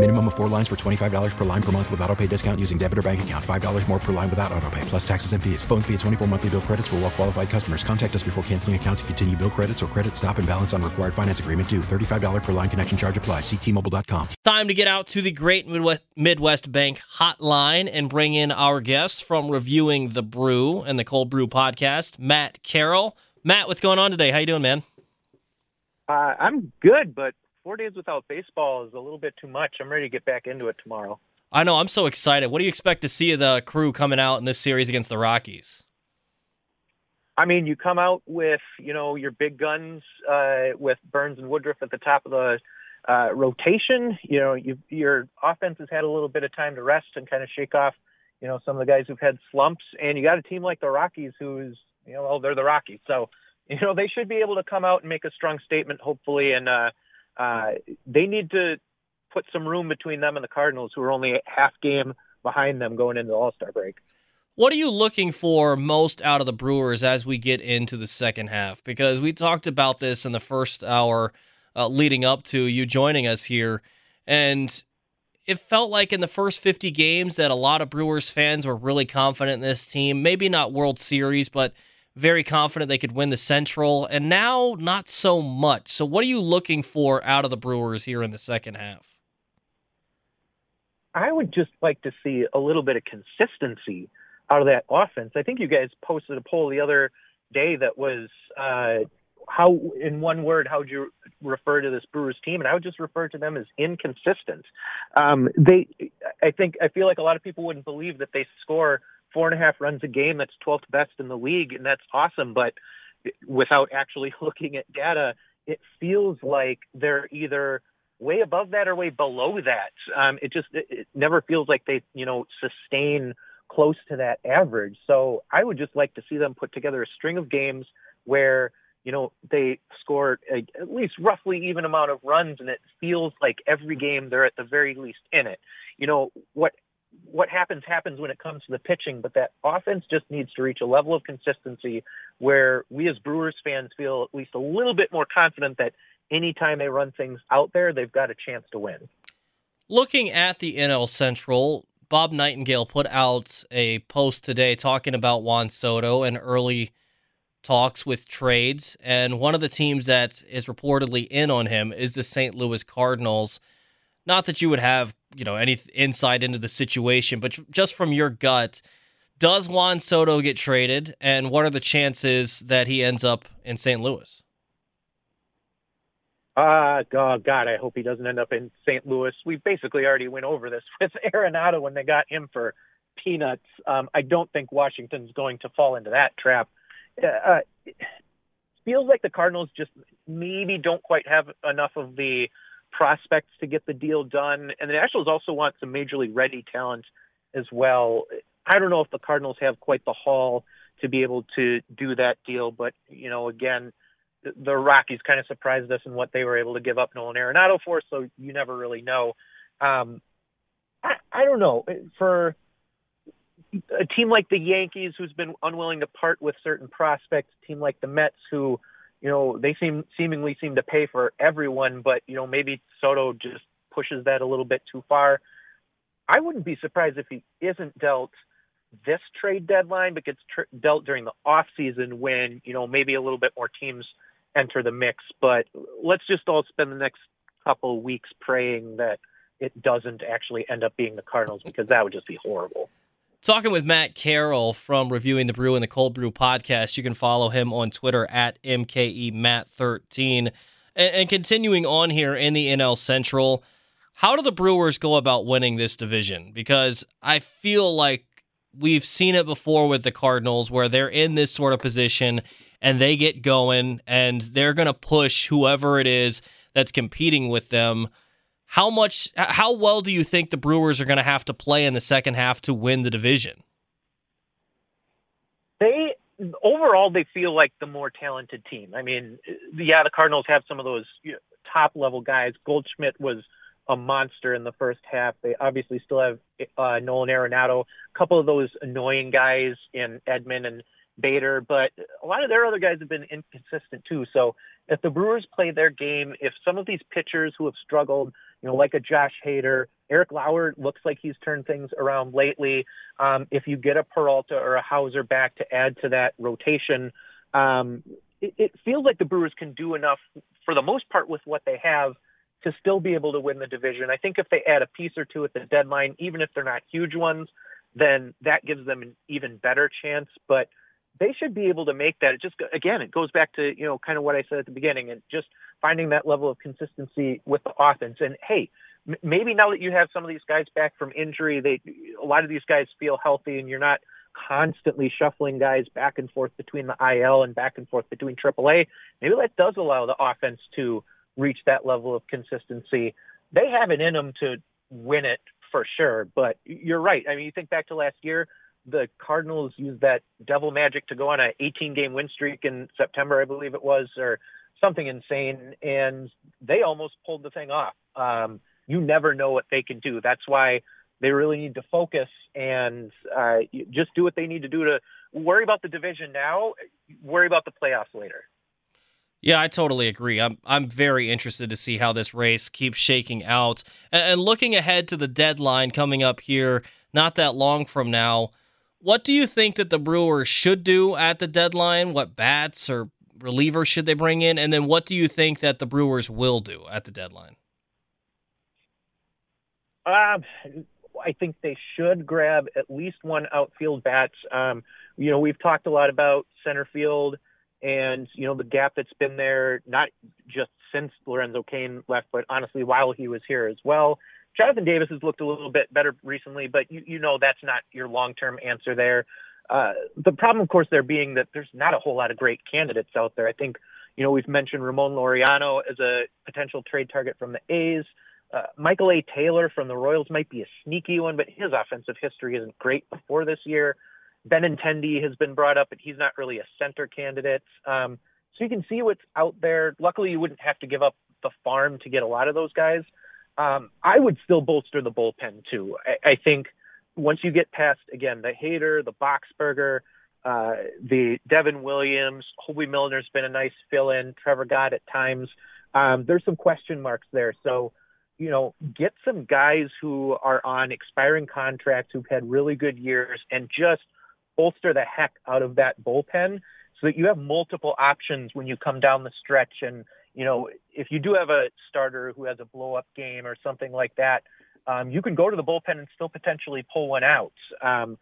Minimum of four lines for $25 per line per month with auto pay discount using debit or bank account. $5 more per line without auto pay, plus taxes and fees. Phone fee at 24 monthly bill credits for all well qualified customers. Contact us before canceling account to continue bill credits or credit stop and balance on required finance agreement due. $35 per line connection charge apply. Ctmobile.com. Time to get out to the Great Midwest, Midwest Bank hotline and bring in our guest from reviewing the brew and the cold brew podcast, Matt Carroll. Matt, what's going on today? How you doing, man? Uh, I'm good, but four days without baseball is a little bit too much. I'm ready to get back into it tomorrow. I know. I'm so excited. What do you expect to see of the crew coming out in this series against the Rockies? I mean, you come out with you know your big guns uh, with Burns and Woodruff at the top of the uh, rotation. You know, you, your offense has had a little bit of time to rest and kind of shake off, you know, some of the guys who've had slumps. And you got a team like the Rockies, who's you know, well, they're the Rockies, so you know they should be able to come out and make a strong statement, hopefully, and uh, uh, they need to put some room between them and the Cardinals, who are only a half game behind them going into the All Star break. What are you looking for most out of the Brewers as we get into the second half? Because we talked about this in the first hour uh, leading up to you joining us here, and it felt like in the first 50 games that a lot of Brewers fans were really confident in this team. Maybe not World Series, but very confident they could win the Central, and now not so much. So, what are you looking for out of the Brewers here in the second half? I would just like to see a little bit of consistency out of that offense. I think you guys posted a poll the other day that was uh, how, in one word, how would you refer to this Brewers team? And I would just refer to them as inconsistent. Um, they, I think, I feel like a lot of people wouldn't believe that they score four and a half runs a game. That's 12th best in the league, and that's awesome. But without actually looking at data, it feels like they're either way above that or way below that. Um, it just it, it never feels like they, you know, sustain close to that average. So I would just like to see them put together a string of games where you know they score a, at least roughly even amount of runs, and it feels like every game they're at the very least in it. You know what what happens happens when it comes to the pitching, but that offense just needs to reach a level of consistency where we as Brewers fans feel at least a little bit more confident that anytime they run things out there, they've got a chance to win. Looking at the NL Central, Bob Nightingale put out a post today talking about Juan Soto and early talks with trades. And one of the teams that is reportedly in on him is the St. Louis Cardinals. Not that you would have, you know, any insight into the situation, but just from your gut, does Juan Soto get traded, and what are the chances that he ends up in St. Louis? Uh, oh God, I hope he doesn't end up in St. Louis. We basically already went over this with Arenado when they got him for peanuts. Um, I don't think Washington's going to fall into that trap. Uh, it feels like the Cardinals just maybe don't quite have enough of the prospects to get the deal done. And the Nationals also want some major league ready talent as well. I don't know if the Cardinals have quite the haul to be able to do that deal, but you know, again, the, Rockies kind of surprised us in what they were able to give up Nolan Arenado for, so you never really know. Um, I, I don't know for a team like the Yankees, who's been unwilling to part with certain prospects, a team like the Mets, who you know, they seem seemingly seem to pay for everyone, but you know, maybe Soto just pushes that a little bit too far. I wouldn't be surprised if he isn't dealt this trade deadline, but gets tr- dealt during the off season when you know maybe a little bit more teams enter the mix. But let's just all spend the next couple of weeks praying that it doesn't actually end up being the Cardinals because that would just be horrible. Talking with Matt Carroll from Reviewing the Brew and the Cold Brew podcast. You can follow him on Twitter at MKE MKEMatt13. And, and continuing on here in the NL Central, How do the Brewers go about winning this division? Because I feel like we've seen it before with the Cardinals where they're in this sort of position and they get going and they're going to push whoever it is that's competing with them. How much how well do you think the Brewers are going to have to play in the second half to win the division? They overall they feel like the more talented team. I mean, yeah, the Cardinals have some of those you know, top level guys. Goldschmidt was a monster in the first half. They obviously still have uh, Nolan Arenado, a couple of those annoying guys in Edman and Bader, but a lot of their other guys have been inconsistent too. So if the Brewers play their game, if some of these pitchers who have struggled, you know, like a Josh Hader, Eric Lauer looks like he's turned things around lately. Um, if you get a Peralta or a Houser back to add to that rotation, um, it, it feels like the Brewers can do enough for the most part with what they have to still be able to win the division. I think if they add a piece or two at the deadline, even if they're not huge ones, then that gives them an even better chance. But they should be able to make that. It just again, it goes back to you know kind of what I said at the beginning, and just finding that level of consistency with the offense. And hey, maybe now that you have some of these guys back from injury, they a lot of these guys feel healthy, and you're not constantly shuffling guys back and forth between the IL and back and forth between AAA. Maybe that does allow the offense to reach that level of consistency. They have it in them to win it for sure. But you're right. I mean, you think back to last year, the Cardinals used that devil magic to go on a 18 game win streak in September, I believe it was, or something insane, and they almost pulled the thing off. Um, you never know what they can do. That's why they really need to focus and uh, just do what they need to do to worry about the division now, worry about the playoffs later. Yeah, I totally agree. I'm I'm very interested to see how this race keeps shaking out. And, and, looking ahead to the deadline coming up here, not that long from now, what do you think that the Brewers should do at the deadline? What bats or relievers should they bring in? And then what do you think that the Brewers will do at the deadline? Um, I think they should grab at least one outfield bat. Um, you know, we've talked a lot about center field and you know the gap that's been there not just since Lorenzo Cain left, but honestly while he was here as well. Jonathan Davis has looked a little bit better recently, but you, you know that's not your long-term answer there. Uh, the problem, of course, there being that there's not a whole lot of great candidates out there. I think, you know, we've mentioned Ramon Laureano as a potential trade target from the A's. Uh, Michael A. Taylor from the Royals might be a sneaky one, but his offensive history isn't great before this year. Benintendi has been brought up, but he's not really a center candidate. Um, so you can see what's out there. Luckily, you wouldn't have to give up the farm to get a lot of those guys. Um, I would still bolster the bullpen too. I, I think once you get past again the Hader, the Boxberger, uh, the Devin Williams, Hoby Milner's been a nice fill-in. Trevor Gott at times. Um, there's some question marks there. So, you know, get some guys who are on expiring contracts who've had really good years and just bolster the heck out of that bullpen so that you have multiple options when you come down the stretch. And, you know, if you do have a starter who has a blow up game or something like that, um, you can go to the bullpen and still potentially pull one out. Um,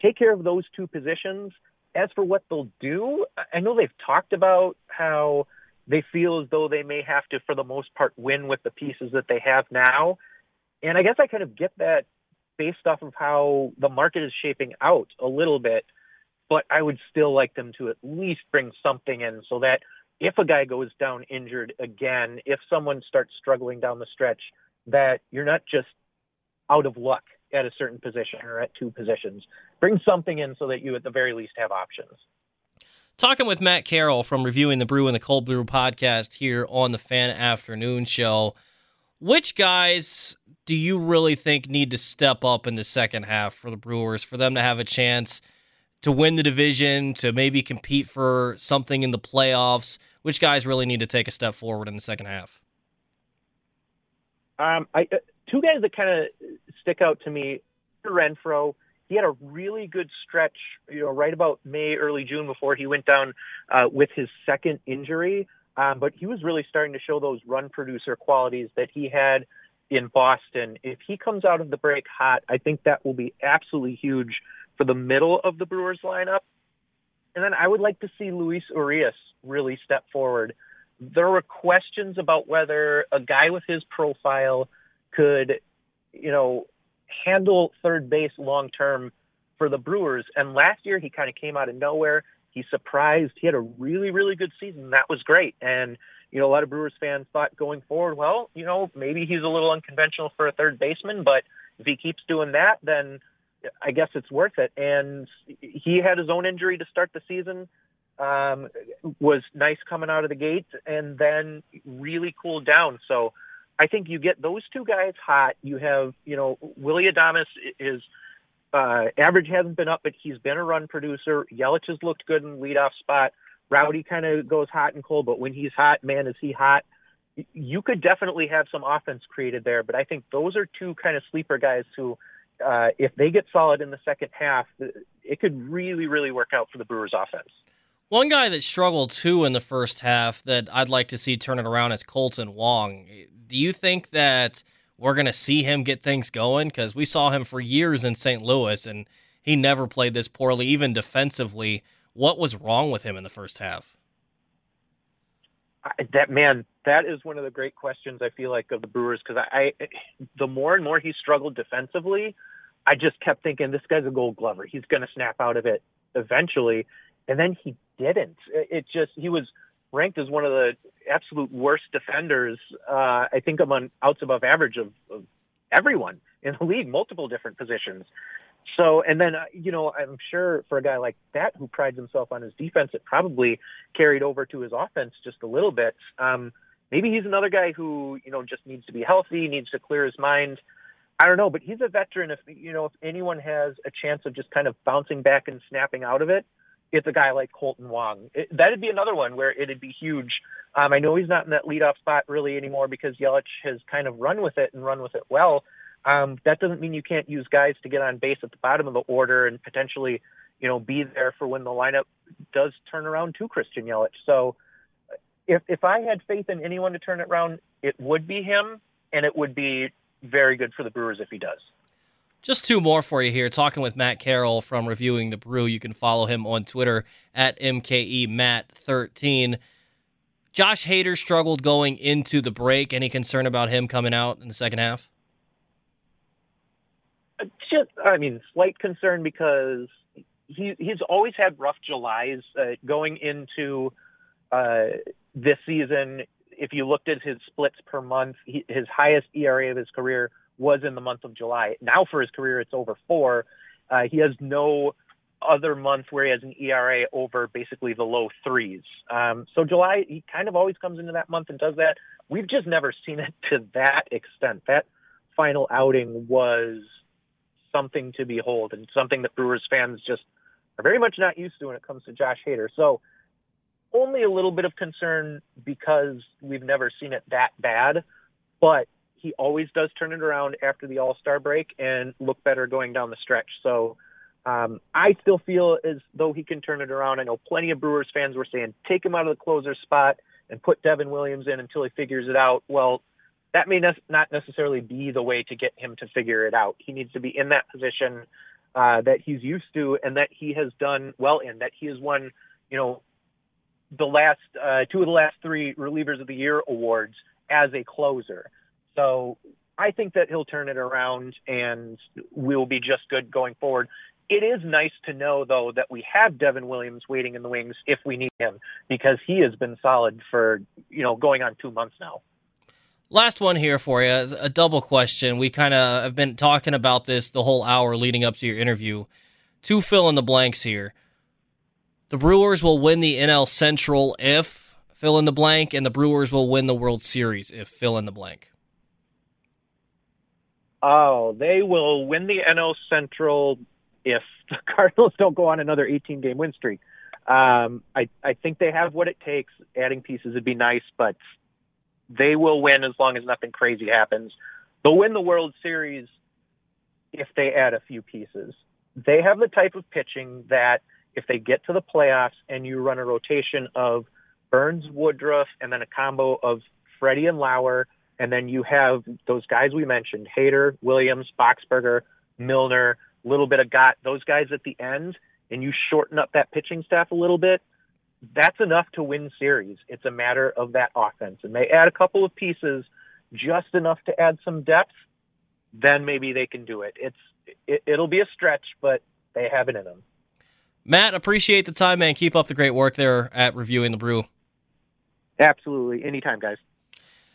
take care of those two positions. As for what they'll do, I know they've talked about how they feel as though they may have to, for the most part, win with the pieces that they have now. And I guess I kind of get that based off of how the market is shaping out a little bit. But I would still like them to at least bring something in so that if a guy goes down injured again, if someone starts struggling down the stretch, that you're not just out of luck at a certain position or at two positions. Bring something in so that you at the very least have options. Talking with Matt Carroll from Reviewing the Brew and the Cold Brew podcast here on the Fan Afternoon Show. Which guys do you really think need to step up in the second half for the Brewers for them to have a chance to win the division, to maybe compete for something in the playoffs? Which guys really need to take a step forward in the second half? Um, I, uh, two guys that kind of stick out to me: Renfroe. He had a really good stretch, you know, right about May, early June before he went down uh, with his second injury. Um, but he was really starting to show those run producer qualities that he had in Boston. If he comes out of the break hot, I think that will be absolutely huge for the middle of the Brewers lineup. And then I would like to see Luis Urias really step forward. There were questions about whether a guy with his profile could, you know, handle third base long term for the Brewers. And last year he kind of came out of nowhere. He surprised. He had a really, really good season. That was great. And, you know, a lot of Brewers fans thought going forward, well, you know, maybe he's a little unconventional for a third baseman, but if he keeps doing that, then I guess it's worth it. And he had his own injury to start the season. Um, was nice coming out of the gate and then really cooled down. So I think you get those two guys hot. You have, you know, Willy Adames is uh, average hasn't been up, but he's been a run producer. Yelich has looked good in leadoff spot. Rowdy kind of goes hot and cold, but when he's hot, man, is he hot. You could definitely have some offense created there, but I think those are two kind of sleeper guys who, uh, if they get solid in the second half, it could really, really work out for the Brewers offense. One guy that struggled too in the first half that I'd like to see turn it around is Kolten Wong. Do you think that we're going to see him get things going? Because we saw him for years in St. Louis and he never played this poorly, even defensively. What was wrong with him in the first half? That man, that is one of the great questions I feel like of the Brewers because I, I, the more and more he struggled defensively, I just kept thinking this guy's a Gold Glover. He's going to snap out of it eventually, and then he didn't. It just he was ranked as one of the absolute worst defenders. Uh, I think among outs above average of, of everyone in the league, multiple different positions. So, and then, uh, you know, I'm sure for a guy like that who prides himself on his defense, it probably carried over to his offense just a little bit. Um, maybe he's another guy who, you know, just needs to be healthy, needs to clear his mind. I don't know, but he's a veteran. If, you know, if anyone has a chance of just kind of bouncing back and snapping out of it, it's a guy like Kolten Wong. It, that'd be another one where it'd be huge. Um, I know he's not in that leadoff spot really anymore because Yelich has kind of run with it and run with it well. Um, that doesn't mean you can't use guys to get on base at the bottom of the order and potentially, you know, be there for when the lineup does turn around to Christian Yelich. So if if I had faith in anyone to turn it around, it would be him, and it would be very good for the Brewers if he does. Just two more for you here. Talking with Matt Carroll from Reviewing the Brew. You can follow him on Twitter at MKEMatt13. Josh Hader struggled going into the break. Any concern about him coming out in the second half? Just, I mean, slight concern because he he's always had rough Julys uh, going into uh, this season. If you looked at his splits per month, he, his highest ERA of his career was in the month of July. Now for his career, it's over four. Uh, he has no other month where he has an ERA over basically the low threes. Um, so July, he kind of always comes into that month and does that. We've just never seen it to that extent. That final outing was something to behold and something that Brewers fans just are very much not used to when it comes to Josh Hader. So only a little bit of concern because we've never seen it that bad, but he always does turn it around after the All Star break and look better going down the stretch. So um, I still feel as though he can turn it around. I know plenty of Brewers fans were saying take him out of the closer spot and put Devin Williams in until he figures it out. Well, that may ne- not necessarily be the way to get him to figure it out. He needs to be in that position uh, that he's used to and that he has done well in. That he has won, you know, the last uh, two of the last three relievers of the year awards as a closer. So I think that he'll turn it around and we'll be just good going forward. It is nice to know, though, that we have Devin Williams waiting in the wings if we need him because he has been solid for, you know, going on two months now. Last one here for you, a double question. We kind of have been talking about this the whole hour leading up to your interview. Two fill in the blanks here. The Brewers will win the NL Central if fill in the blank, and the Brewers will win the World Series if fill in the blank. Oh, they will win the NL Central if the Cardinals don't go on another 18 game win streak. Um, I, I think they have what it takes. Adding pieces would be nice, but they will win as long as nothing crazy happens. They'll win the World Series if they add a few pieces. They have the type of pitching that if they get to the playoffs and you run a rotation of Burns, Woodruff, and then a combo of Freddy and Lauer – and then you have those guys we mentioned, Hader, Williams, Boxberger, Milner, a little bit of Gott, those guys at the end, and you shorten up that pitching staff a little bit, that's enough to win series. It's a matter of that offense. And they add a couple of pieces, just enough to add some depth, then maybe they can do it. It's it, it'll be a stretch, but they have it in them. Matt, appreciate the time, man. Keep up the great work there at reviewing the brew. Absolutely, anytime, guys.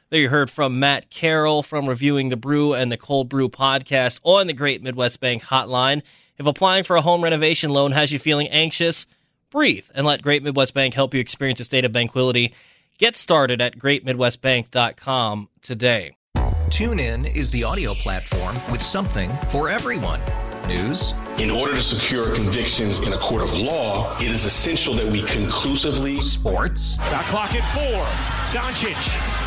There you heard from Matt Carroll from Reviewing the Brew and the Cold Brew podcast on the Great Midwest Bank hotline. If applying for a home renovation loan has you feeling anxious, breathe and let Great Midwest Bank help you experience a state of tranquility. Get started at greatmidwestbank.com today. TuneIn is the audio platform with something for everyone. News. In order to secure convictions in a court of law, it is essential that we conclusively. Sports. Got clock at four. Doncic.